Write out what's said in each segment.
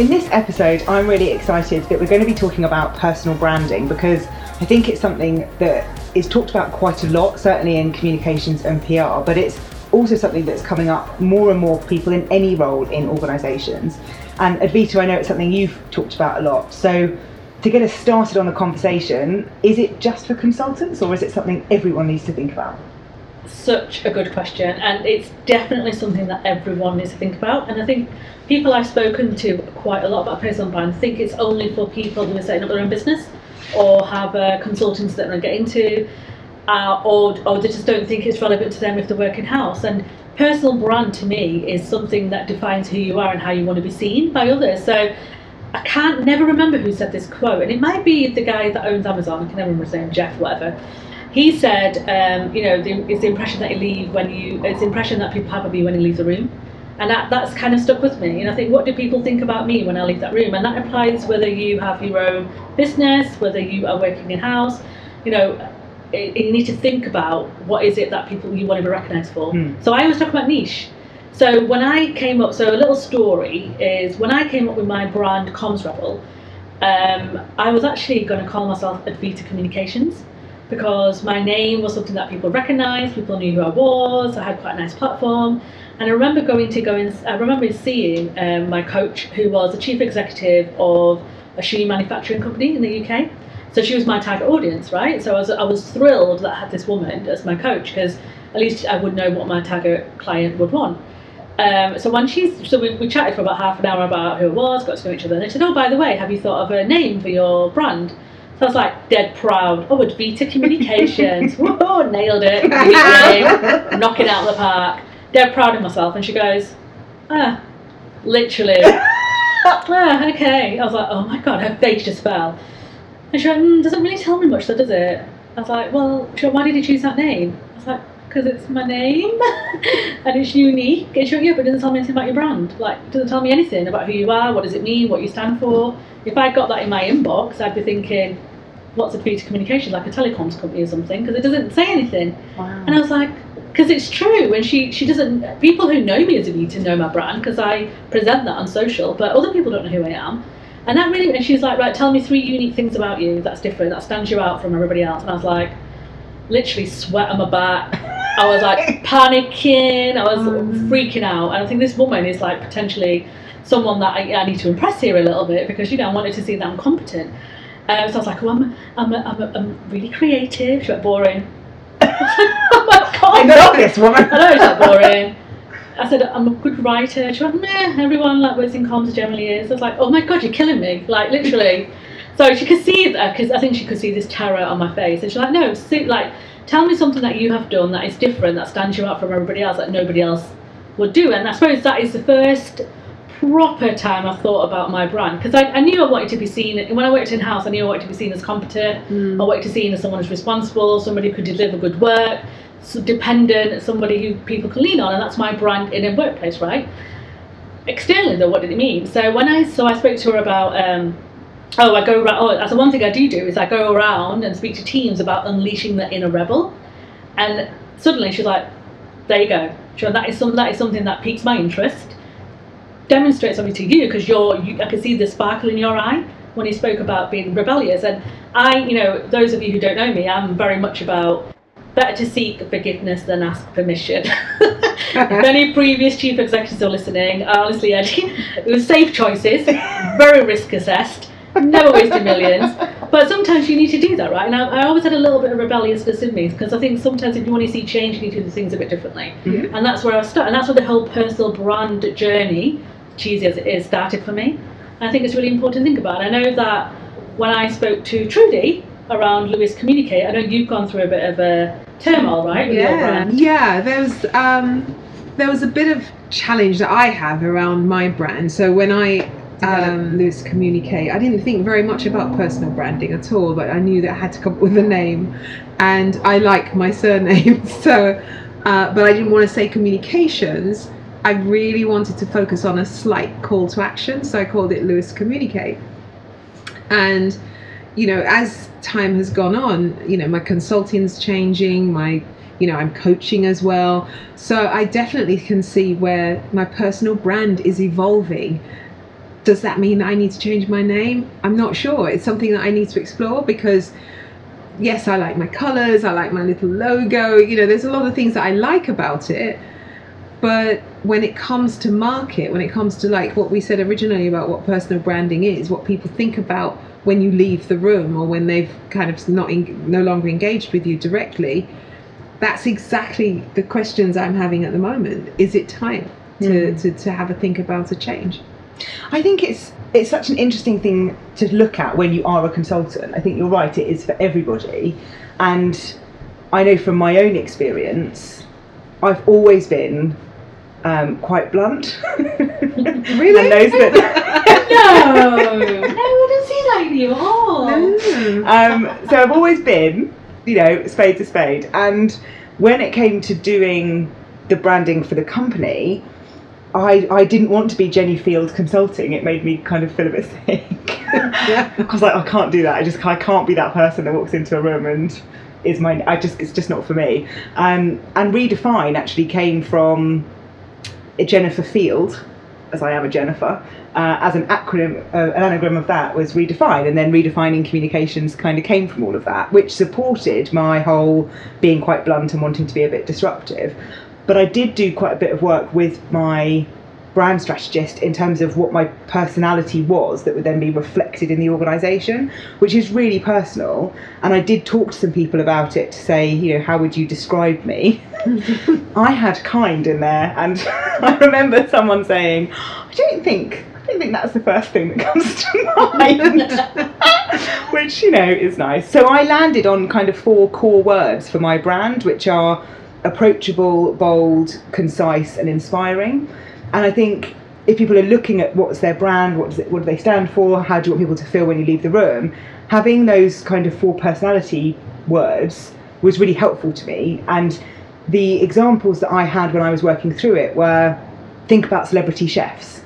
In this episode, I'm really excited that we're going to be talking about personal branding because I think it's something that is talked about quite a lot, certainly in communications and PR, but it's also something that's coming up more and more people in any role in organisations. And Advita, I know it's something you've talked about a lot. So, to get us started on the conversation, is it just for consultants or is it something everyone needs to think about? Such a good question, and it's definitely something that everyone needs to think about. And I think people I've spoken to quite a lot about personal brand think it's only for people who are setting up their own business or have uh, consultants that they get into, uh, or, or they just don't think it's relevant to them if they work in house. And personal brand to me is something that defines who you are and how you want to be seen by others. So I can't never remember who said this quote, and it might be the guy that owns Amazon. I can never remember his name, Jeff, whatever. He said, um, you know, the, it's the impression that you leave when you, it's the impression that people have of you when you leave the room. And that, that's kind of stuck with me. And I think, what do people think about me when I leave that room? And that applies whether you have your own business, whether you are working in house. You know, it, you need to think about what is it that people you want to be recognised for. Hmm. So I always talk about niche. So when I came up, so a little story is when I came up with my brand Comms Rebel, um, I was actually going to call myself Advita Communications because my name was something that people recognised, people knew who I was, I had quite a nice platform. And I remember going to go in, I remember seeing um, my coach, who was the chief executive of a shoe manufacturing company in the UK. So she was my target audience, right? So I was, I was thrilled that I had this woman as my coach because at least I would know what my target client would want. Um, so when she's, so we, we chatted for about half an hour about who it was, got to know each other, and they said, oh, by the way, have you thought of a name for your brand? So I was like dead proud. Oh, Advita Communications. Woohoo, nailed it. Great name. Knock it out of the park. Dead proud of myself. And she goes, ah, literally. ah, okay. I was like, oh my god, her face just fell. And she went, mm, doesn't really tell me much, though, does it? I was like, well, she went, why did you choose that name? I was like, because it's my name and it's unique. And she went, yeah, but it doesn't tell me anything about your brand. Like, it doesn't tell me anything about who you are, what does it mean, what you stand for. If I got that in my inbox, I'd be thinking, what's Advita Communications, like a telecoms company or something, because it doesn't say anything. Wow. And I was like, because it's true. And she, she doesn't, people who know me as a Advita know my brand because I present that on social, but other people don't know who I am. And that really, and she's like, right, tell me three unique things about you that's different, that stands you out from everybody else. And I was like, literally sweat on my back. I was like panicking. I was oh, freaking out. And I think this woman is like potentially someone that I, I need to impress here a little bit because you know I wanted to see that I'm competent. Um, so I was like, oh, I'm, I'm, I'm, I'm really creative. She went boring. oh my god! I love this woman. I know like boring. I said I'm a good writer. She went, meh. Everyone like works in comms generally is. I was like, oh my god, you're killing me! Like literally. So she could see that because I think she could see this terror on my face, and she's like, no, see, like tell me something that you have done that is different, that stands you out from everybody else, that nobody else would do. And I suppose that is the first proper time I've thought about my brand because I, I knew I wanted to be seen when I worked in house. I knew I wanted to be seen as competent. I wanted to be seen as someone who's responsible, somebody who could deliver good work, so dependent, somebody who people can lean on, and that's my brand in a workplace, right? Externally, though, what did it mean? So when I so I spoke to her about. Um, Oh, I go around. Oh, that's the one thing I do do is I go around and speak to teams about unleashing the inner rebel, and suddenly she's like, "There you go." She went, that is some that is something that piques my interest. Demonstrates something to you because you're. You, I can see the sparkle in your eye when you spoke about being rebellious, and I, you know, those of you who don't know me, I'm very much about better to seek forgiveness than ask permission. if any previous chief executives are listening, honestly, Eddie, it was safe choices, very risk assessed never wasted millions. But sometimes you need to do that, right? And I, I always had a little bit of rebelliousness in me because I think sometimes if you want to see change, you need to do things a bit differently. Mhm. And that's where I start And that's where the whole personal brand journey, cheesy as it is, started for me. And I think it's really important to think about. I know that when I spoke to Trudy around Lewis Communicate, I know you've gone through a bit of a turmoil, right? With your Yeah, brand. yeah. There was um, there was a bit of challenge that I have around my brand. So when I um, Lewis Communicate, I didn't think very much about personal branding at all, but I knew that I had to come up with a name, and I like my surname. So, uh, but I didn't want to say communications. I really wanted to focus on a slight call to action, so I called it Lewis Communicate. And you know, as time has gone on, you know, my consulting's changing, my you know, I'm coaching as well. So I definitely can see where my personal brand is evolving. does that mean that I need to change my name? I'm not sure. It's something that I need to explore because yes, I like my colors, I like my little logo, you know, there's a lot of things that I like about it. But when it comes to market, when it comes to like what we said originally about what personal branding is, what people think about when you leave the room or when they've kind of not en- no longer engaged with you directly, that's exactly the questions I'm having at the moment. Is it time to, Mm. to, to have a think about a change? I think it's it's such an interesting thing to look at when you are a consultant. I think you're right; it is for everybody, and I know from my own experience, I've always been um, quite blunt. Really? and those that No, no, I didn't see that in you at all. No. um, so I've always been, you know, spade to spade. And when it came to doing the branding for the company, I, I didn't want to be Jenny Field Consulting. It made me kind of feel a bit sick. Yeah. I was like, I can't do that. I just I can't be that person that walks into a room and is my. I just it's just not for me. Um, and redefine actually came from Jennifer Field, as I am a Jennifer. Uh, as an acronym, uh, an anagram of that was redefine, and then redefining communications kind of came from all of that, which supported my whole being quite blunt and wanting to be a bit disruptive. But I did do quite a bit of work with my brand strategist in terms of what my personality was that would then be reflected in the organisation, which is really personal. And I did talk to some people about it to say, you know, how would you describe me? I had kind in there, and I remember someone saying, I don't think. I don't think that's the first thing that comes to mind, which you know is nice. So I landed on kind of four core words for my brand, which are approachable, bold, concise, and inspiring. And I think if people are looking at what's their brand, what does it, what do they stand for, how do you want people to feel when you leave the room, having those kind of four personality words was really helpful to me. And the examples that I had when I was working through it were think about celebrity chefs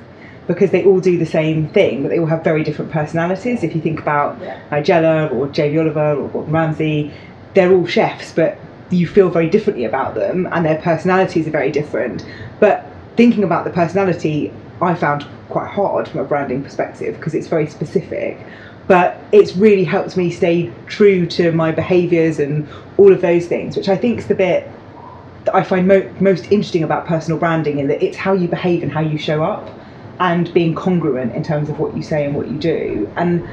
because they all do the same thing, but they all have very different personalities. If you think about Yeah. Nigella or Jamie Oliver or Gordon Ramsay, they're all chefs, but you feel very differently about them, and their personalities are very different. But thinking about the personality, I found quite hard from a branding perspective because it's very specific. But it's really helped me stay true to my behaviours and all of those things, which I think is the bit that I find mo- most interesting about personal branding in that it's how you behave and how you show up and being congruent in terms of what you say and what you do. And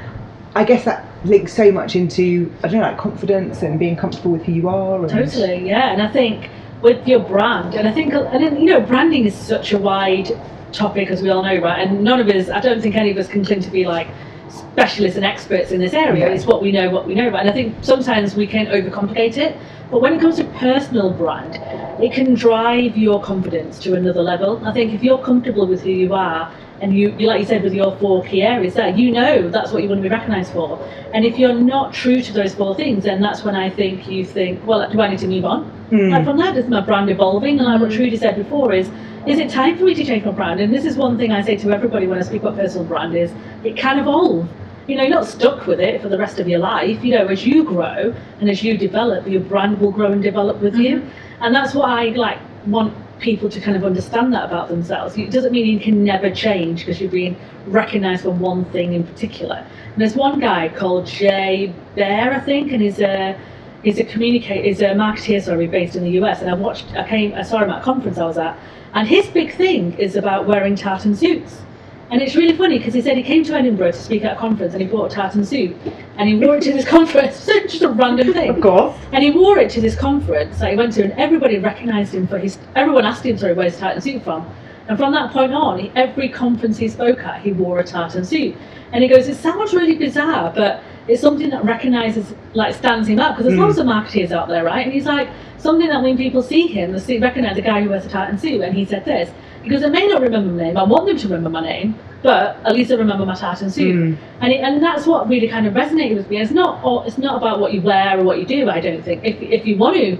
I guess that links so much into, I don't know, like confidence and being comfortable with who you are. And Totally, yeah. And I think with your brand, and I think, and you know, branding is such a wide topic, as we all know, right? And none of us, I don't think any of us can claim to be like specialists and experts in this area. It's what we know, what we know, about. And I think sometimes we can overcomplicate it. But when it comes to personal brand, it can drive your confidence to another level. I think if you're comfortable with who you are, and you, you like you said with your four key areas that you know that's what you want to be recognised for. And if you're not true to those four things, then that's when I think you think, well, do I need to move on? Hmm. Like from that, is my brand evolving? And like what Trudy said before, is is it time for me to change my brand? And this is one thing I say to everybody when I speak about personal brand is it can evolve. You know, you're not stuck with it for the rest of your life. You know, as you grow and as you develop, your brand will grow and develop with you. And that's what I like want people to kind of understand that about themselves. It doesn't mean you can never change because you're being recognised for one thing in particular. And there's one guy called Jay Baer, I think, and he's a he's a communicator, he's a marketeer, sorry, based in the US. And I watched, I came, I saw him at a conference I was at, and his big thing is about wearing tartan suits. And it's really funny because he said he came to Edinburgh to speak at a conference and he bought a tartan suit and he wore it to this conference. So just a random thing. Of course. And he wore it to this conference that he went to, and everybody recognised him for his. Everyone asked him, sorry, where's his tartan suit from? And from that point on, he, every conference he spoke at, he wore a tartan suit. And he goes, it sounds really bizarre, but it's something that recognises, like, stands him up because there's Mm. lots of marketeers out there, right? And he's like, something that when people see him, they see, recognise the guy who wears a tartan suit, and he said this. Because goes, I may not remember my name, I want them to remember my name, but at least I remember my tartan suit. Mm. And, it, and that's what really kind of resonated with me. It's not all, it's not about what you wear or what you do. I don't think. If if you want to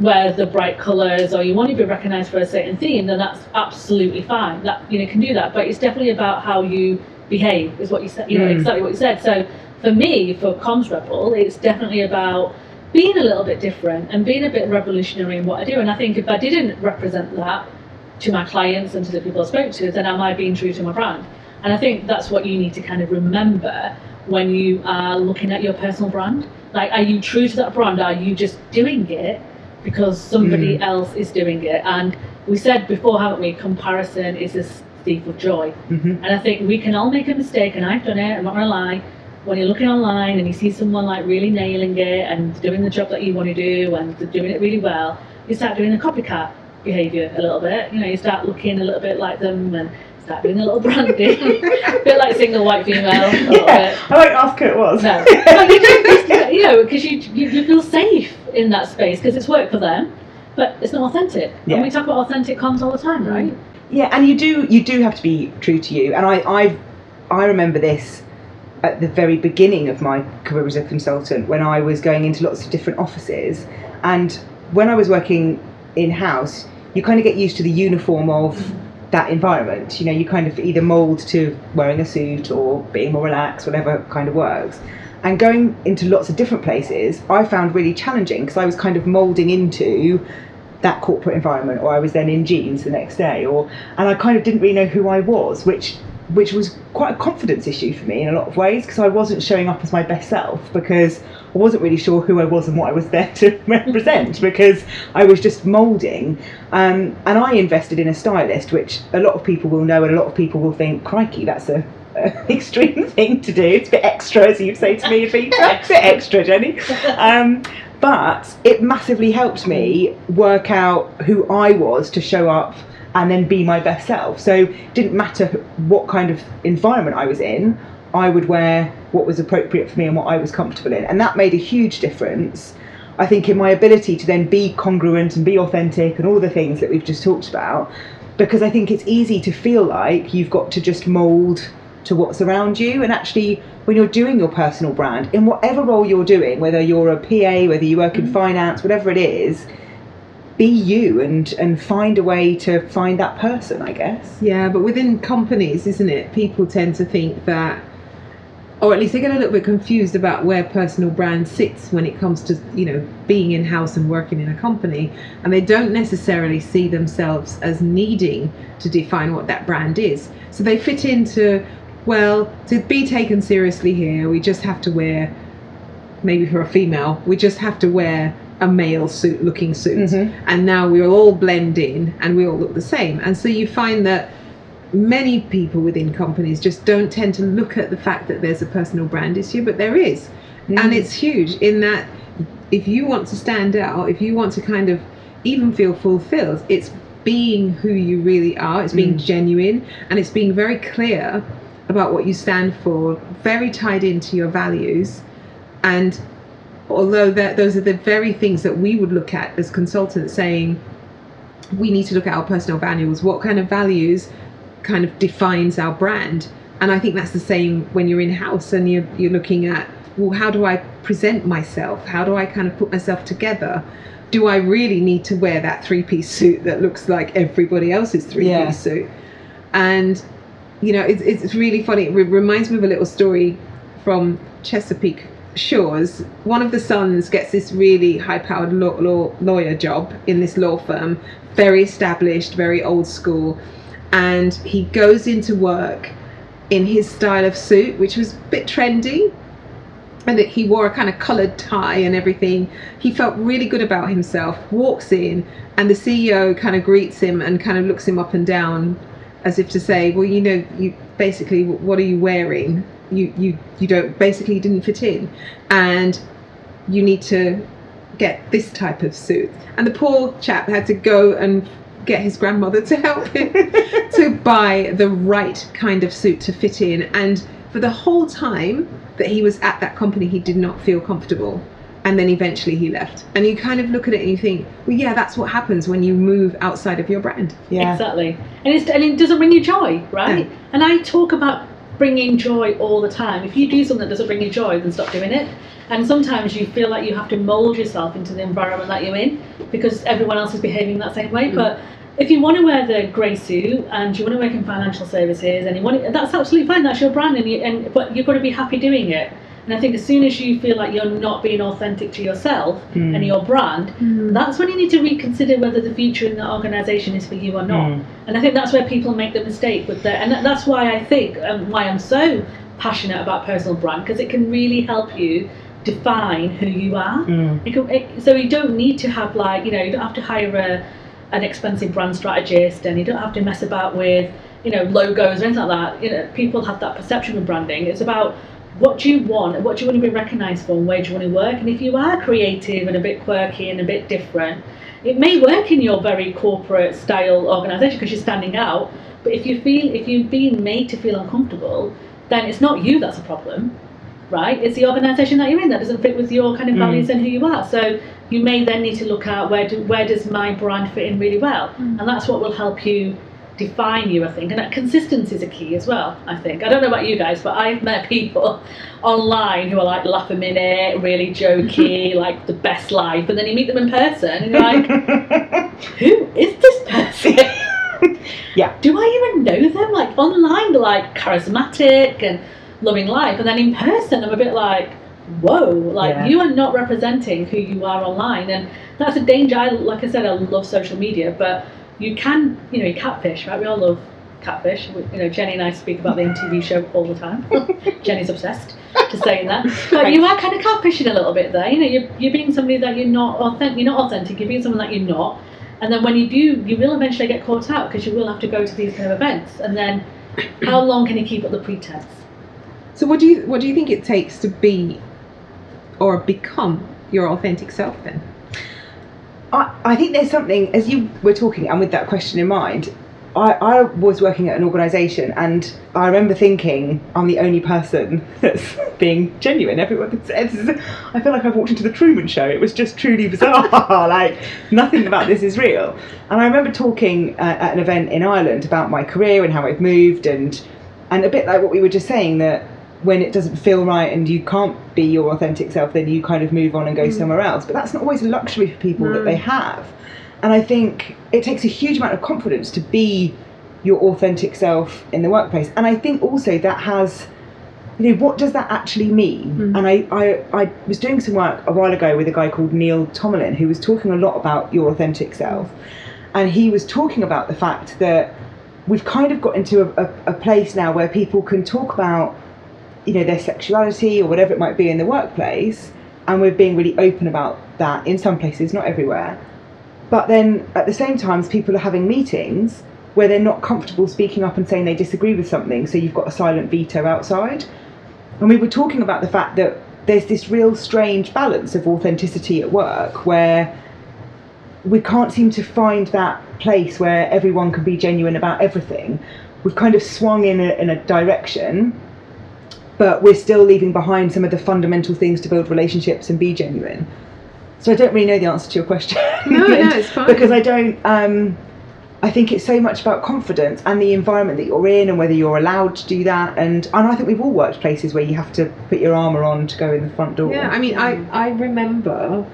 wear the bright colours or you want to be recognised for a certain theme, then that's absolutely fine. That you know can do that. But it's definitely about how you behave. Is what you said. You know Mm. exactly what you said. So for me, for Comms Rebel, it's definitely about being a little bit different and being a bit revolutionary in what I do. And I think if I didn't represent that to my clients and to the people I spoke to, then am I being true to my brand? And I think that's what you need to kind of remember when you are looking at your personal brand. Like, are you true to that brand? Are you just doing it because somebody Mm. else is doing it? And we said before, haven't we? Comparison is a thief of joy. hmm And I think we can all make a mistake, and I've done it, I'm not gonna lie. When you're looking online and you see someone like really nailing it and doing the job that you want to do and doing it really well, you start doing the copycat behaviour a little bit. You know, you start looking a little bit like them and start doing a little branding. a bit like single white female, Yeah, bit. I won't ask who it was. No, but you don't, you know, because you, you you feel safe in that space because it's work for them, but it's not authentic. Yeah. And we talk about authentic comms all the time, right? Yeah, and you do you do have to be true to you. And I I I remember this at the very beginning of my career as a consultant when I was going into lots of different offices and when I was working in house, you kind of get used to the uniform of that environment. You know, you kind of either mould to wearing a suit or being more relaxed, whatever kind of works. And going into lots of different places, I found really challenging because I was kind of moulding into that corporate environment or I was then in jeans the next day or and I kind of didn't really know who I was which which was quite a confidence issue for me in a lot of ways because I wasn't showing up as my best self because I wasn't really sure who I was and what I was there to represent because I was just moulding um, and I invested in a stylist which a lot of people will know and a lot of people will think crikey that's a extreme thing to do. It's a bit extra, as you'd say to me, Peter. It's a bit extra, Jenny. Um, but it massively helped me work out who I was to show up and then be my best self. So it didn't matter what kind of environment I was in, I would wear what was appropriate for me and what I was comfortable in. And that made a huge difference. I think in my ability to then be congruent and be authentic and all the things that we've just talked about, because I think it's easy to feel like you've got to just mould to what's around you. And actually, when you're doing your personal brand, in whatever role you're doing, whether you're a PA, whether you work in mm. finance, whatever it is, be you and and find a way to find that person. I guess. Yeah, but within companies, isn't it? People tend to think that, or at least they get a little bit confused about where personal brand sits when it comes to, you know, being in house and working in a company. And they don't necessarily see themselves as needing to define what that brand is. So they fit into, well, to be taken seriously here, we just have to wear, maybe for a female, we just have to wear a male suit looking suit Mhm. and now we all blend in and we all look the same and so you find that many people within companies just don't tend to look at the fact that there's a personal brand issue but there is and Mm. it's huge in that if you want to stand out if you want to kind of even feel fulfilled it's being who you really are it's being Mm. genuine and it's being very clear about what you stand for very tied into your values and although that those are the very things that we would look at as consultants saying we need to look at our personal values. What kind of values kind of defines our brand? And i think that's the same when you're in house and you're, you're looking at well how do i present myself? How do i kind of put myself together? Do i really need to wear that three piece suit that looks like everybody else's three piece Yeah. suit? And you know it's, it's really funny. It reminds me of a little story from chesapeake shores one of the sons gets this really high powered law, law, lawyer job in this law firm very established very old school and he goes into work in his style of suit which was a bit trendy and that he wore a kind of coloured tie and everything. He felt really good about himself. Walks in, and the CEO kind of greets him and kind of looks him up and down, as if to say, "Well, you know, you basically, what are you wearing? You you you don't basically didn't fit in, and you need to get this type of suit." And the poor chap had to go and get his grandmother to help him to buy the right kind of suit to fit in. And for the whole time that he was at that company, he did not feel comfortable. And then eventually he left. And you kind of look at it and you think, well, yeah, that's what happens when you move outside of your brand. Yeah. Exactly. And, it's, and it doesn't bring you joy, right? Yeah. And I talk about bringing joy all the time. If you do something that doesn't bring you joy, then stop doing it. And sometimes you feel like you have to mold yourself into the environment that you're in because everyone else is behaving that same way. Mm. But if you want to wear the grey suit and you want to work in financial services and you want it, that's absolutely fine. That's your brand, and, you, and but you've got to be happy doing it. And I think as soon as you feel like you're not being authentic to yourself Mm. and your brand, Mm. that's when you need to reconsider whether the future in the organisation is for you or not. Mm. And I think that's where people make the mistake with that. And that's why I think, um, why I'm so passionate about personal brand, because it can really help you define who you are. Mm. It can, it, so you don't need to have like you know you don't have to hire a, an expensive brand strategist and you don't have to mess about with you know logos or anything like that. You know people have that perception of branding. It's about what do you want what do you want to be recognised for and where do you want to work. And if you are creative and a bit quirky and a bit different, it may work in your very corporate style organisation because you're standing out. But if you feel if you've been made to feel uncomfortable, then it's not you that's a problem right? It's the organisation that you're in that doesn't fit with your kind of Mm. values and who you are. So you may then need to look at where do where does my brand fit in really well, Mm. and that's what will help you define you. I think, and that consistency is a key as well. I think. I don't know about you guys, but I've met people online who are like laugh a minute, really jokey, like the best life, and then you meet them in person and you're like, who is this person? Yeah. Do I even know them? Like online, they're like charismatic and loving life, and then in person, I'm a bit like, whoa, like Yeah. you are not representing who you are online, and that's a danger. I, like I said, I love social media, but you can, you know, you catfish, right? We all love catfish. We, you know, Jenny and I speak about the MTV show all the time. Jenny's obsessed to saying that, but you are kind of catfishing a little bit there. You know, you're, you're being somebody that you're not authentic. You're not authentic. You're being someone that you're not. And then when you do, you will eventually get caught out because you will have to go to these kind of events. And then, how long can you keep up the pretense? So what do you what do you think it takes to be or become your authentic self then? I, I think there's something, as you were talking, and with that question in mind, I, I was working at an organisation and I remember thinking, I'm the only person that's being genuine. Everyone, it's, I feel like I've walked into the Truman Show. It was just truly bizarre. like, nothing about this is real. And I remember talking uh, at an event in Ireland about my career and how I've moved, and, and a bit like what we were just saying that when it doesn't feel right and you can't be your authentic self, then you kind of move on and go somewhere else. But that's not always a luxury for people that they have. And I think it takes a huge amount of confidence to be your authentic self in the workplace. And I think also that has, you know, what does that actually mean? Mm. And I, I, I was doing some work a while ago with a guy called Neil Tomlin who was talking a lot about your authentic self. And he was talking about the fact that we've kind of got into a, a, a place now where people can talk about, you know, their sexuality or whatever it might be in the workplace. And we're being really open about that in some places, not everywhere. But then at the same time, people are having meetings where they're not comfortable speaking up and saying they disagree with something, so you've got a silent veto outside. And we were talking about the fact that there's this real strange balance of authenticity at work where we can't seem to find that place where everyone can be genuine about everything. We've kind of swung in a, in a direction, but we're still leaving behind some of the fundamental things to build relationships and be genuine. So I don't really know the answer to your question. No, no, it's fine. because I don't. Um, I think it's so much about confidence and the environment that you're in and whether you're allowed to do that. And and I think we've all worked places where you have to put your armour on to go in the front door. Yeah, I mean, I, I remember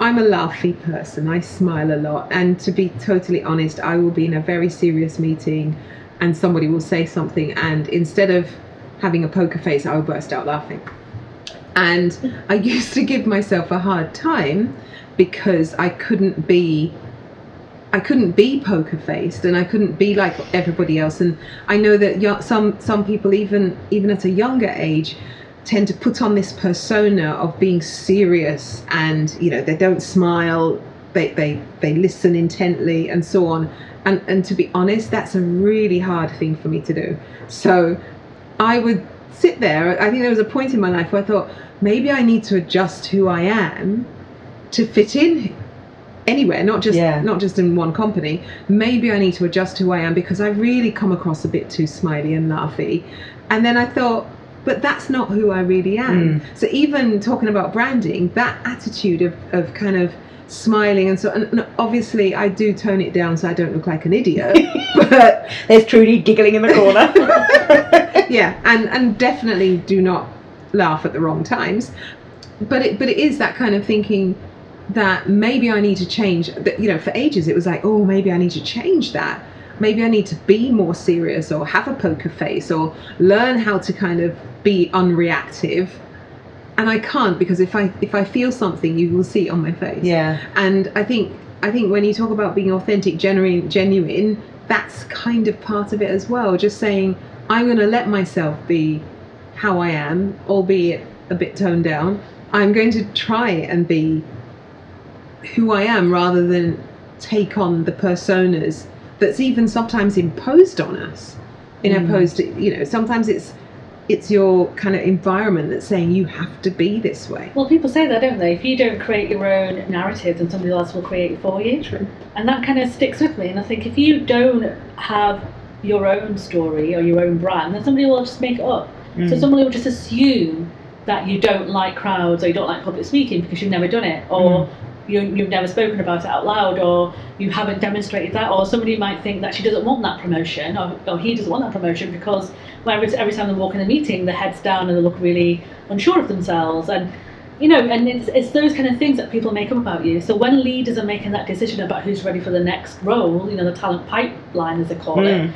I'm a laughy person. I smile a lot. And to be totally honest, I will be in a very serious meeting and somebody will say something, and instead of having a poker face, I would burst out laughing. And I used to give myself a hard time because I couldn't be. I couldn't be poker faced and I couldn't be like everybody else and I know that some some people even even at a younger age tend to put on this persona of being serious and you know they don't smile they they, they listen intently and so on and and to be honest that's a really hard thing for me to do so i would sit there i think there was a point in my life where i thought maybe i need to adjust who i am to fit in anywhere not just Yeah. not just in one company maybe i need to adjust who i am because i really come across a bit too smiley and laughy and then i thought but that's not who I really am. Mm. So even talking about branding, that attitude of, of kind of smiling and so and obviously I do tone it down so I don't look like an idiot. but There's Trudy giggling in the corner. yeah, and and definitely do not laugh at the wrong times. But it but it is that kind of thinking that maybe I need to change. That you know, for ages it was like, oh, maybe I need to change that. Maybe I need to be more serious, or have a poker face, or learn how to kind of be unreactive. and I can't because if I if I feel something, you will see it on my face. Yeah. And I think I think when you talk about being authentic, genuine, genuine, that's kind of part of it as well. Just saying, I'm going to let myself be how I am, albeit a bit toned down. I'm going to try and be who I am rather than take on the personas that's even sometimes imposed on us. In Mm. opposed to, you know, sometimes it's it's your kind of environment that's saying you have to be this way. Well, people say that, don't they? If you don't create your own narrative, then somebody else will create it for you. True. And that kind of sticks with me. And I think if you don't have your own story or your own brand, then somebody will just make it up. So Mm. somebody will just assume that you don't like crowds or you don't like public speaking because you've never done it, or Mm. you, you've never spoken about it out loud, or you haven't demonstrated that, or somebody might think that she doesn't want that promotion, or, or he doesn't want that promotion because wherever every time they walk in a meeting, their head's down and they look really unsure of themselves. And you know, and it's, it's those kind of things that people make up about you. So when leaders are making that decision about who's ready for the next role, you know, the talent pipeline as they call it, Mm.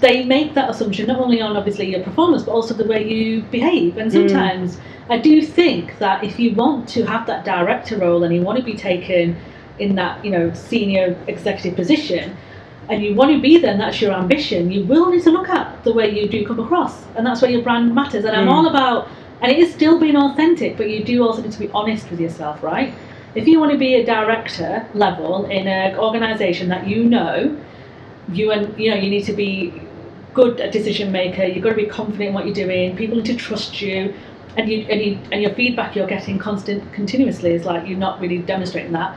They make that assumption not only on obviously your performance but also the way you behave. And sometimes i do think that if you want to have that director role and you want to be taken in that you know senior executive position and you want to be there and that's your ambition you will need to look at the way you do come across. And that's where your brand matters. And i'm Mm. all about and it is still being authentic but you do also need to be honest with yourself right? If you want to be a director level in an organization that you know you and you know you need to be good decision maker you've got to be confident in what you're doing people need to trust you and you and you and your feedback you're getting constant continuously is like you're not really demonstrating that.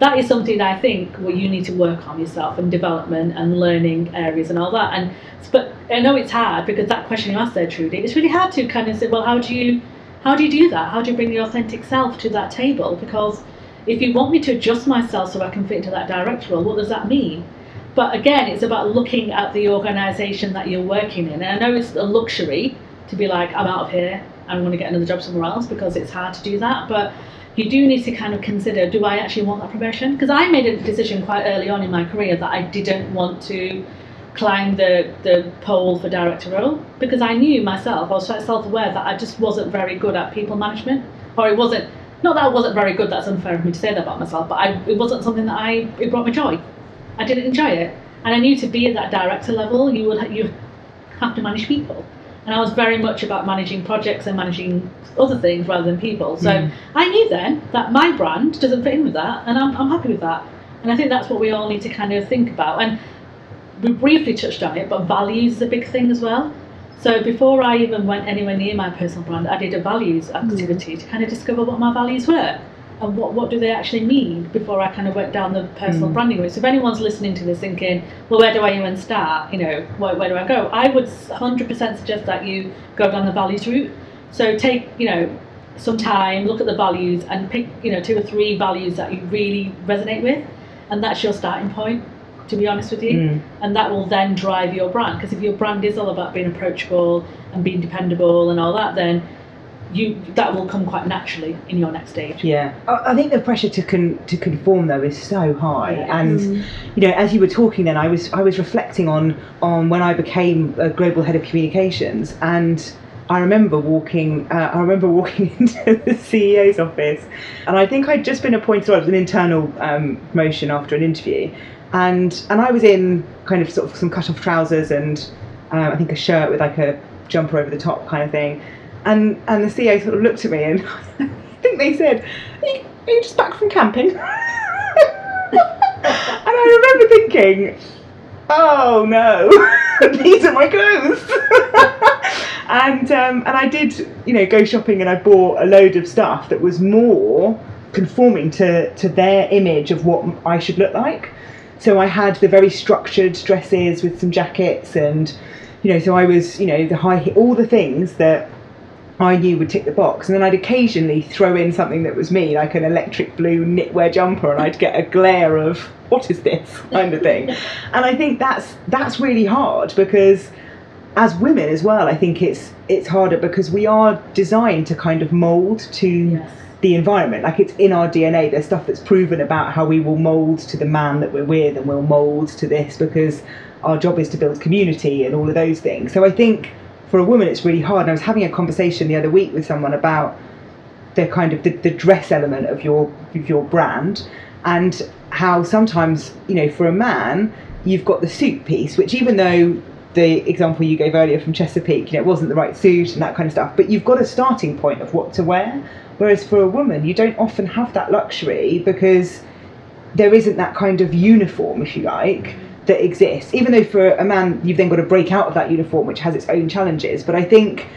That is something that I think where you need to work on yourself and development and learning areas and all that and but I know it's hard because that question you asked there Trudy it's really hard to kind of say well how do you how do you do that? How do you bring your authentic self to that table? Because if you want me to adjust myself so I can fit into that director role what does that mean but again, it's about looking at the organisation that you're working in. And I know it's a luxury to be like, I'm out of here, I'm going to get another job somewhere else because it's hard to do that. But you do need to kind of consider, do I actually want that promotion? Because I made a decision quite early on in my career that I didn't want to climb the, the pole for director role because I knew myself, I was quite self-aware that I just wasn't very good at people management. Or it wasn't, not that I wasn't very good, that's unfair of me to say that about myself, but I, it wasn't something that I, it brought me joy. I didn't enjoy it, and I knew to be at that director level, you will you have to manage people, and I was very much about managing projects and managing other things rather than people. So Mm. I knew then that my brand doesn't fit in with that, and I'm, I'm happy with that. And I think that's what we all need to kind of think about. And we briefly touched on it, but values is a big thing as well. So before I even went anywhere near my personal brand, I did a values activity to kind of discover what my values were and what, what do they actually mean before I kind of went down the personal Mm. branding route. So if anyone's listening to this thinking, well, where do I even start? You know, where, where do I go? I would 100% suggest that you go down the values route. So take, you know, some time, look at the values and pick, you know, two or three values that you really resonate with. And that's your starting point, to be honest with you Mm. and that will then drive your brand because if your brand is all about being approachable and being dependable and all that then you that will come quite naturally in your next stage Yeah, I I think the pressure to con- to conform though is so high, Yeah. and Mm. you know, as you were talking, then I was I was reflecting on on when I became a global head of communications, and I remember walking uh, I remember walking into the CEO's office, and I think I'd just been appointed. Well, it was an internal um, promotion after an interview, and and I was in kind of sort of some cut off trousers and um, I think a shirt with like a jumper over the top kind of thing. And and the CEO sort of looked at me and I think they said, Are you, are you just back from camping? and I remember thinking, Oh no, these are my clothes. and um, and I did, you know, go shopping and I bought a load of stuff that was more conforming to, to their image of what I should look like. So I had the very structured dresses with some jackets and you know, so I was, you know, the high all the things that I knew would tick the box. And then I'd occasionally throw in something that was me, like an electric blue knitwear jumper, and I'd get a glare of what is this kind of thing. and I think that's that's really hard because as women as well, I think it's it's harder because we are designed to kind of mould to yes the environment. Like it's in our DNA. There's stuff that's proven about how we will mould to the man that we're with and we'll mould to this because our job is to build community and all of those things. So I think for a woman it's really hard. And I was having a conversation the other week with someone about the kind of the, the dress element of your of your brand and how sometimes you know for a man you've got the suit piece which even though the example you gave earlier from Chesapeake you know it wasn't the right suit and that kind of stuff but you've got a starting point of what to wear whereas for a woman you don't often have that luxury because there isn't that kind of uniform if you like that exists even though for a man you've then got to break out of that uniform which has its own challenges. But I think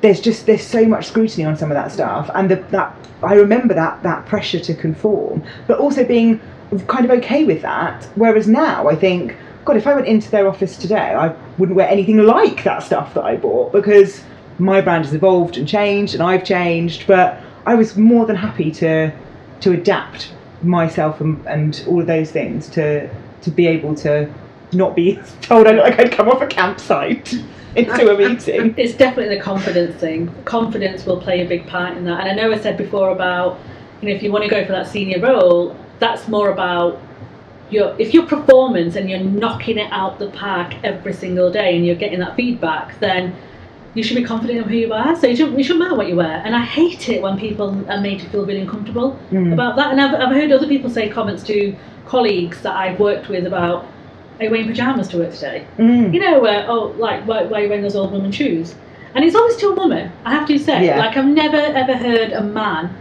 there's just there's so much scrutiny on some of that stuff and the, that I remember that that pressure to conform but also being kind of okay with that. Whereas now I think god if I went into their office today I wouldn't wear anything like that stuff that I bought because my brand has evolved and changed and I've changed but I was more than happy to to adapt myself and, and all of those things to to be able to not be told I look like I'd come off a campsite into a meeting. It's definitely the confidence thing. Confidence will play a big part in that. And I know I said before about, you know, if you want to go for that senior role, that's more about your if your performance and you're knocking it out the park every single day and you're getting that feedback, then you should be confident in who you are. So you shouldn't, you shouldn't matter what you wear. And I hate it when people are made to feel really uncomfortable Mm. about that. And I've, I've heard other people say comments to colleagues that I've worked with about, are you wearing pyjamas to work today? Mm. you know, where oh, like why, why are you wearing those old woman shoes? And it's always to a woman. I have to say, Yeah. like I've never ever heard a man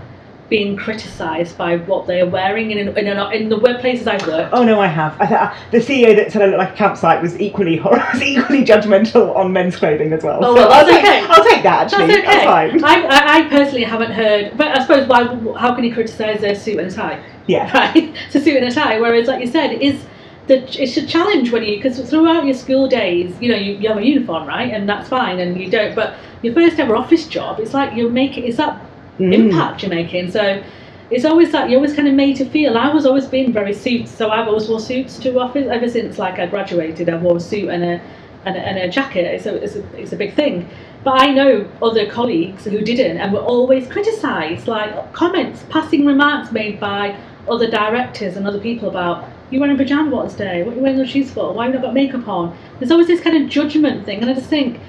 being criticised by what they are wearing in in, in, in the workplaces I've worked. Oh no, I have. I th- the CEO that said I looked like a campsite was equally was equally judgmental on men's clothing as well. Oh, so well, I'll that's take, okay. I'll take that actually. That's okay. fine. I, I, I personally haven't heard, but I suppose why? How can you criticise their suit and tie? Yeah. right? It's a suit and a tie. Whereas, like you said, it is the it's a challenge when you because throughout your school days, you know, you, you have a uniform, right, and that's fine, and you don't. But your first ever office job, it's like you're making it's that Mm. impact you're making. So. It's always that you're always kind of made to feel. I was always being very suits, so I've always wore suits to office ever since like I graduated. I wore a suit and a and a, and a jacket. It's a, it's a it's a big thing. But I know other colleagues who didn't and were always criticised, like comments, passing remarks made by other directors and other people about you're wearing pyjama bottoms today, what are you wearing those shoes for? Why have you not got makeup on? There's always this kind of judgment thing, and I just think,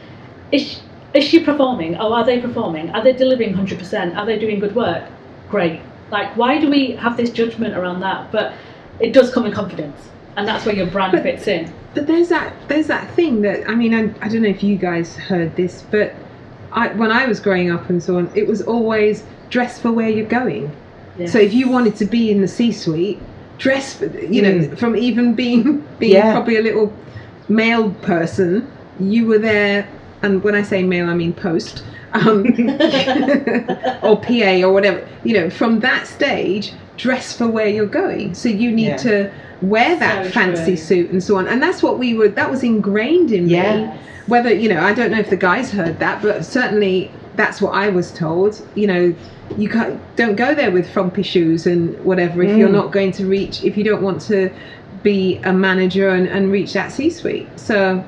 is is she performing? Oh, are they performing? Are they delivering 100%? Are they doing good work? Great. Like, why do we have this judgment around that? But it does come in confidence, and that's where your brand But- fits in. But there's that there's that thing that I mean I, I don't know if you guys heard this, but I when I was growing up and so on, it was always dress for where you're going. Yeah. So if you wanted to be in the C-suite, dress for you know Mm. from even being being Yeah. probably a little male person, you were there. And when I say male, I mean post. Um, or PA or whatever, you know, from that stage, dress for where you're going. So you need Yeah. to wear that So fancy true. suit and so on. And that's what we were, that was ingrained in me. Whether, you know, I don't know if the guys heard that, but certainly that's what I was told. You know, you can't, don't go there with frumpy shoes and whatever if you're Mm. not going to reach, if you don't want to be a manager and, and reach that C suite. So,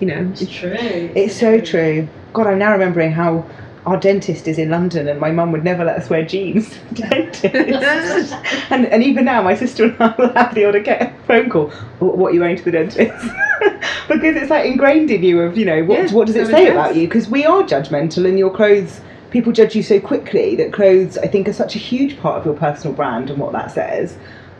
you know, It's true. It's so true. God, I'm now remembering how our dentist is in London, and my mum would never let us wear jeans. to the dentist. and and even now, my sister and I will have the odd get phone call. What are you wearing to the dentist? because it's like ingrained in you of you know what Yeah, what does it say about you? Because we are judgmental, and your clothes. People judge you so quickly that clothes, I think, are such a huge part of your personal brand and what that says.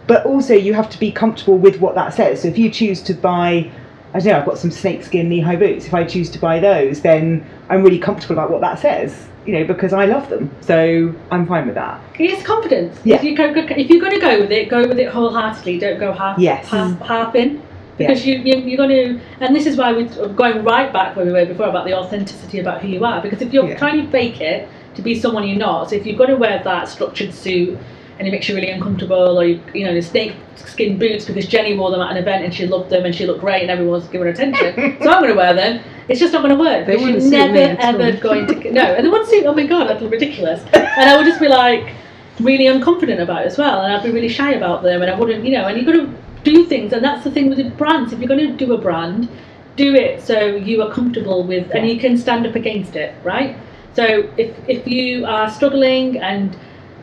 But also, you have to be comfortable with what that says. So if you choose to buy I don't know, I've got some snakeskin knee high boots. If I choose to buy those, then I'm really comfortable about what that says, you know, because I love them. So I'm fine with that. It's confidence. Yeah. If you go, if you're going to go with it, go with it wholeheartedly. Don't go half Yes. half, half in. Yeah. Because you, you you're going to, and this is why we're going right back where we were before about the authenticity about who you are. Because if you're Yeah. trying to fake it to be someone you're not, so if you're going to wear that structured suit and it makes you really uncomfortable, or you, you know, the snake skin boots because Jenny wore them at an event and she loved them and she looked great and everyone was giving her attention, so I'm going to wear them. It's just not going to work. They because wouldn't you're suit never me at ever all. going to no, and the one suit. Oh my god, that'd look ridiculous. And I would just be like really unconfident about it as well, and I'd be really shy about them, and I wouldn't, you know, and you've got to do things, and that's the thing with the brands. If you're going to do a brand, do it so you are comfortable with, and you can stand up against it, right? So if if you are struggling, and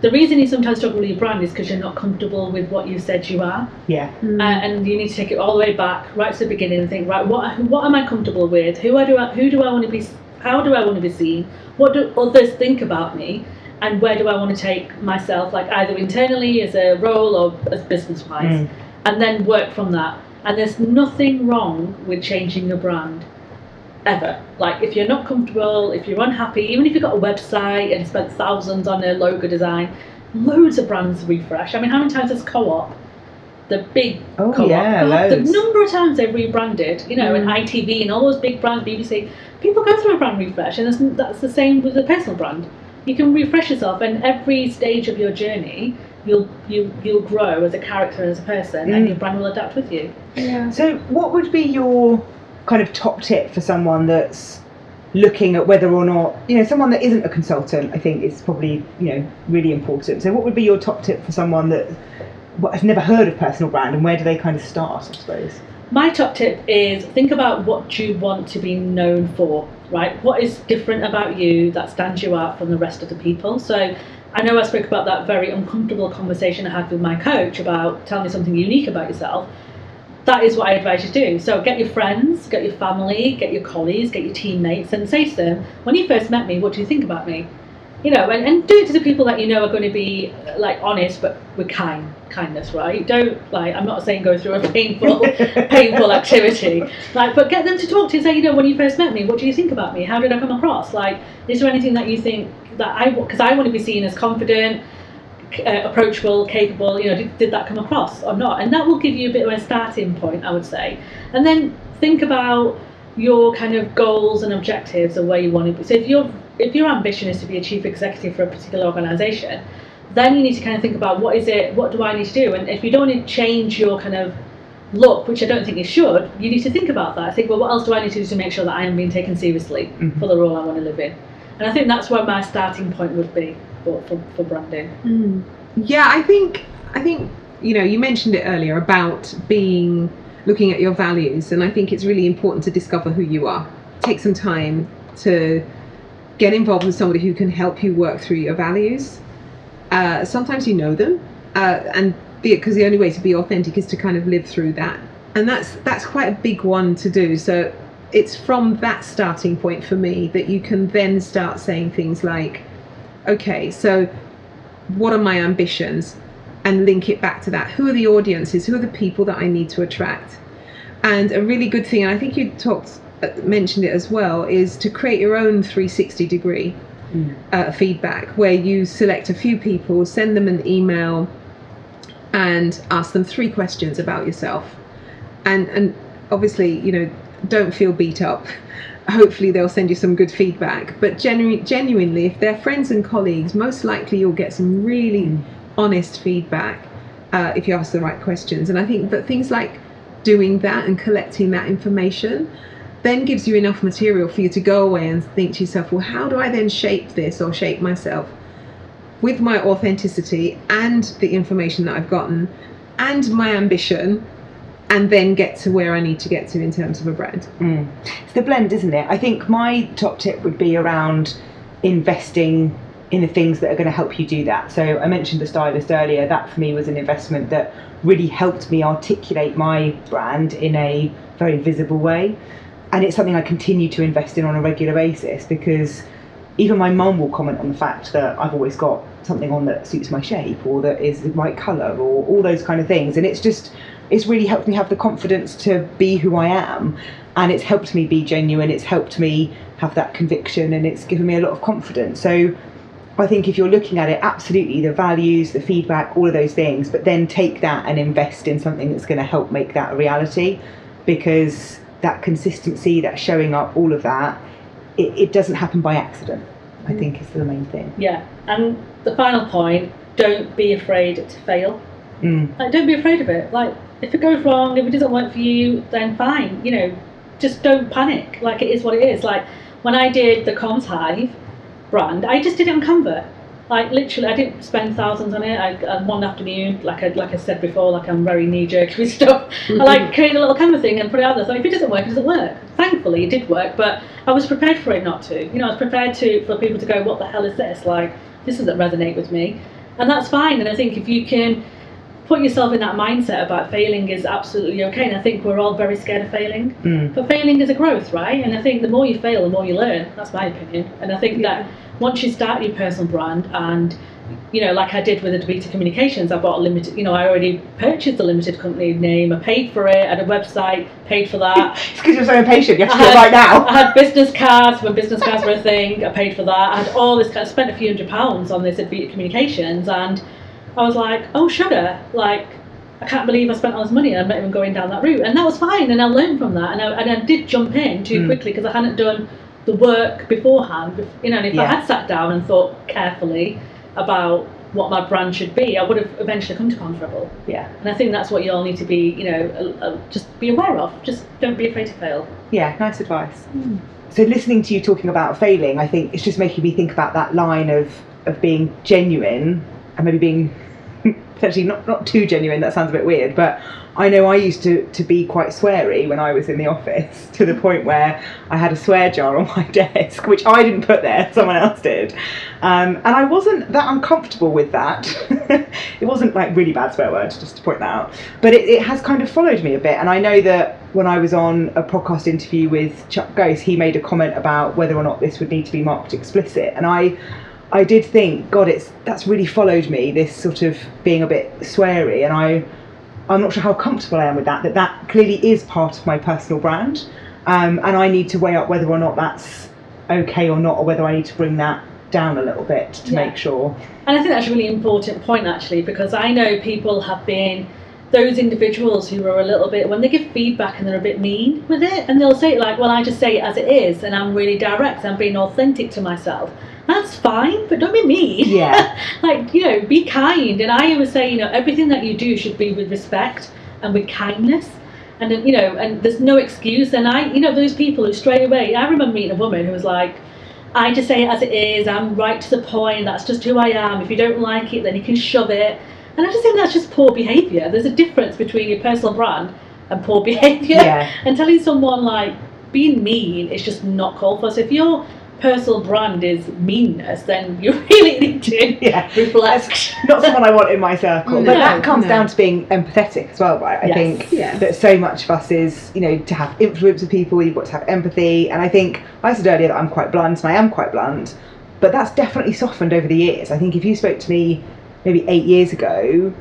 the reason you sometimes struggle with your brand is because you're not comfortable with what you said you are, Yeah. Mm. uh, and you need to take it all the way back, right to the beginning, and think, right, what what am I comfortable with? Who I do I, who do I want to be? How do I want to be seen? What do others think about me? and where do I want to take myself, like either internally as a role or as business wise, Mm. and then work from that. And there's nothing wrong with changing your brand ever. Like if you're not comfortable, if you're unhappy, even if you've got a website and spent thousands on a logo design, loads of brands refresh. I mean, how many times has Co-op, the big Oh, Co-op, yeah, God, the number of times they've rebranded, you know, and Mm. ITV and all those big brands, BBC, people go through a brand refresh, and that's, that's the same with a personal brand. You can refresh yourself, and every stage of your journey, you'll you you'll grow as a character, as a person, and Mm. your brand will adapt with you. Yeah. So, what would be your kind of top tip for someone that's looking at whether or not, you know, someone that isn't a consultant, I think is probably, you know, really important. So, what would be your top tip for someone that what, has never heard of personal brand and where do they kind of start, I suppose? My top tip is think about what you want to be known for, right? What is different about you that stands you out from the rest of the people? So I know I spoke about that very uncomfortable conversation I had with my coach about tell me something unique about yourself. That is what I advise you to do. So get your friends, get your family, get your colleagues, get your teammates, and say to them, when you first met me, what do you think about me? You know, and, and do it to the people that you know are going to be uh, like honest, but with kind kindness, right? Don't like I'm not saying go through a painful painful activity. Like, but get them to talk to you. Say, you know, when you first met me, what do you think about me? How did I come across? Like, is there anything that you think that I because I want to be seen as confident, uh, approachable, capable. You know, did, did that come across or not? And that will give you a bit of a starting point, I would say. And then think about your kind of goals and objectives of where you want to be. So if your if your ambition is to be a chief executive for a particular organisation, then you need to kind of think about what is it, what do I need to do, and if you don't want to change your kind of look, which I don't think you should, you need to think about that. I Think, well, what else do I need to do to make sure that I am being taken seriously Mhm. for the role I want to live in? And I think that's where my starting point would be for, for, for branding. Mm. Yeah, I think I think you know you mentioned it earlier about being looking at your values, and I think it's really important to discover who you are. Take some time to get involved with somebody who can help you work through your values. Uh, sometimes you know them, uh, and because the only way to be authentic is to kind of live through that, and that's that's quite a big one to do. So it's from that starting point for me that you can then start saying things like, okay, so what are my ambitions? And link it back to that. Who are the audiences? Who are the people that i need to attract? And a really good thing and i think you talked uh, mentioned it as well is to create your own 360 degree Mm. uh, feedback where you select a few people send them an email and ask them three questions about yourself. And and obviously you know don't feel beat up hopefully they'll send you some good feedback but genu- genuinely if they're friends and colleagues most likely you'll get some really Mm. honest feedback uh, if you ask the right questions and i think that things like doing that and collecting that information then gives you enough material for you to go away and think to yourself well how do i then shape this or shape myself with my authenticity and the information that i've gotten and my ambition and then get to where i need to get to in terms of a brand Mm. It's the blend, isn't it? I think my top tip would be around investing in the things that are going to help you do that. So I mentioned the stylist earlier. That for me was an investment that really helped me articulate my brand in a very visible way. And it's something I continue to invest in on a regular basis because even my mum will comment on the fact that I've always got something on that suits my shape or that is the right colour or all those kind of things. And it's just, it's really helped me have the confidence to be who I am. And it's helped me be genuine, it's helped me have that conviction, and it's given me a lot of confidence. So I think if you're looking at it, absolutely the values, the feedback, all of those things, but then take that and invest in something that's going to help make that a reality because that consistency, that showing up, all of that, it, it doesn't happen by accident, I think is the main thing. Yeah. And the final point, don't be afraid to fail. Mm. Like, don't be afraid of it. Like, if it goes wrong, if it doesn't work for you, then fine. You know, just don't panic. Like, it is what it is. Like, when I did the Comms Hive brand, I just did it on Canva. Like, literally, I didn't spend thousands on it. I, uh, one afternoon, like I, like I said before, like I'm very knee jerk with stuff. I like create a little Canva thing and put it out there. So if it doesn't work, it doesn't work. Thankfully, it did work, but I was prepared for it not to. You know, I was prepared to for people to go, "What the hell is this?" Like, this doesn't resonate with me, and that's fine. And I think if you can put yourself in that mindset about failing is absolutely okay. And I think we're all very scared of failing, Mm. but failing is a growth, right? And I think the more you fail, the more you learn. That's my opinion. And I think that once you start your personal brand and you know, like I did with Advita Communications, I bought a limited, you know, I already purchased a limited company name, I paid for it, I had a website, paid for that. it's because you're so impatient, you have to do it right now. I had business cards when business cards were a thing, I paid for that. I had all this, I spent a few hundred pounds on this Advita Communications and I was like, oh, sugar, like, I can't believe I spent all this money and I'm not even going down that route. And that was fine, and I learned from that. And I, and I did jump in too Mm. quickly because I hadn't done the work beforehand. You know, and if I had sat down and thought carefully about what my brand should be, I would have eventually come to Comfortable. yeah. And I think that's what you all need to be, you know, uh, uh, just be aware of. Just don't be afraid to fail. Yeah, nice advice. So listening to you talking about failing, I think it's just making me think about that line of of being genuine and maybe being potentially not, not too genuine, that sounds a bit weird, but I know I used to, to be quite sweary when I was in the office to the point where I had a swear jar on my desk, which I didn't put there, someone else did. Um, and I wasn't that uncomfortable with that. it wasn't like really bad swear words, just to point that out. But it, it has kind of followed me a bit. And I know that when I was on a podcast interview with Chuck Ghost, he made a comment about whether or not this would need to be marked explicit. And I I did think, God, it's that's really followed me. This sort of being a bit sweary, and I, I'm not sure how comfortable I am with that. That that clearly is part of my personal brand, um, and I need to weigh up whether or not that's okay or not, or whether I need to bring that down a little bit to Yeah. make sure. And I think that's a really important point actually, because I know people have been those individuals who are a little bit when they give feedback and they're a bit mean with it, and they'll say it like, "Well, I just say it as it is, and I'm really direct. I'm being authentic to myself." That's fine, but don't be mean. Yeah. like you know, be kind. And I always say, you know, everything that you do should be with respect and with kindness. And then, you know, and there's no excuse. And I, you know, those people who straight away. I remember meeting a woman who was like, I just say it as it is. I'm right to the point. That's just who I am. If you don't like it, then you can shove it. And I just think that's just poor behaviour. There's a difference between your personal brand and poor behaviour. Yeah. And telling someone like being mean is just not called for. So if your personal brand is meanness, then you really need to Yeah. reflect. Not someone I want in my circle, but that comes no. down to being empathetic as well, right? I Yes. think Yeah. that so much of us is, you know, to have influence with people, you've got to have empathy. And I think I said earlier that I'm quite blunt, and I am quite blunt, but that's definitely softened over the years. I think if you spoke to me maybe eight years ago,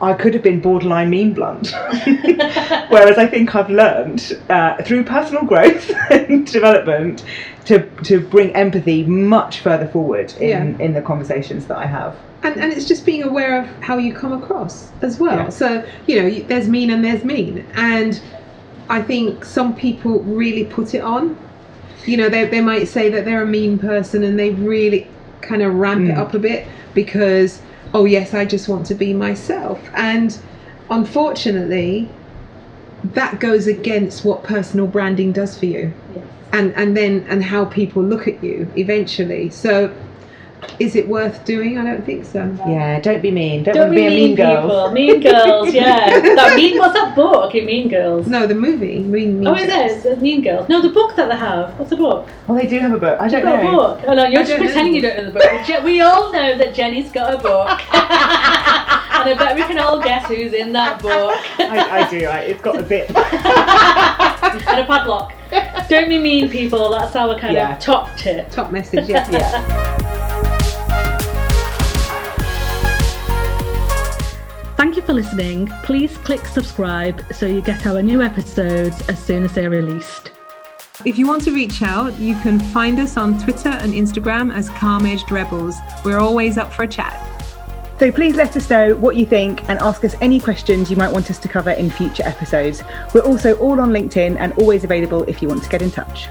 I could have been borderline mean blunt. Whereas I think I've learned uh, through personal growth and development to, to bring empathy much further forward in, Yeah. in the conversations that I have. and, and it's just being aware of how you come across as well. Yeah. So you know, there's mean and there's mean, and I think some people really put it on. You know, they they might say that they're a mean person, and they really kind of ramp it Mm. up a bit because oh yes, I just want to be myself, and unfortunately, that goes against what personal branding does for you Yes. and and then and how people look at you eventually so is it worth doing i don't think so Yeah, don't be mean. Don't, Don't want to be a mean girl. people. Mean girls, yeah. that mean, what's that book in Mean Girls? no the movie mean, mean Oh, is it? It's Mean Girls. No, the book that they have. What's the book? Well, they do have a book. I don't You've got a know. book. Oh no, you're I just pretending know. you don't know the book. We all know that Jenny's got a book. and I bet we can all guess who's in that book. I, I do. I, it's got a bit. and a padlock. Don't be mean, people. That's our kind Yeah. of top tip. top message yeah yeah. Thank you for listening. Please click subscribe so you get our new episodes as soon as they're released. if you want to reach out you can find us on twitter and instagram as calm edged rebels we're always up for a chat So please let us know what you think and ask us any questions you might want us to cover in future episodes. We're also all on LinkedIn and always available if you want to get in touch.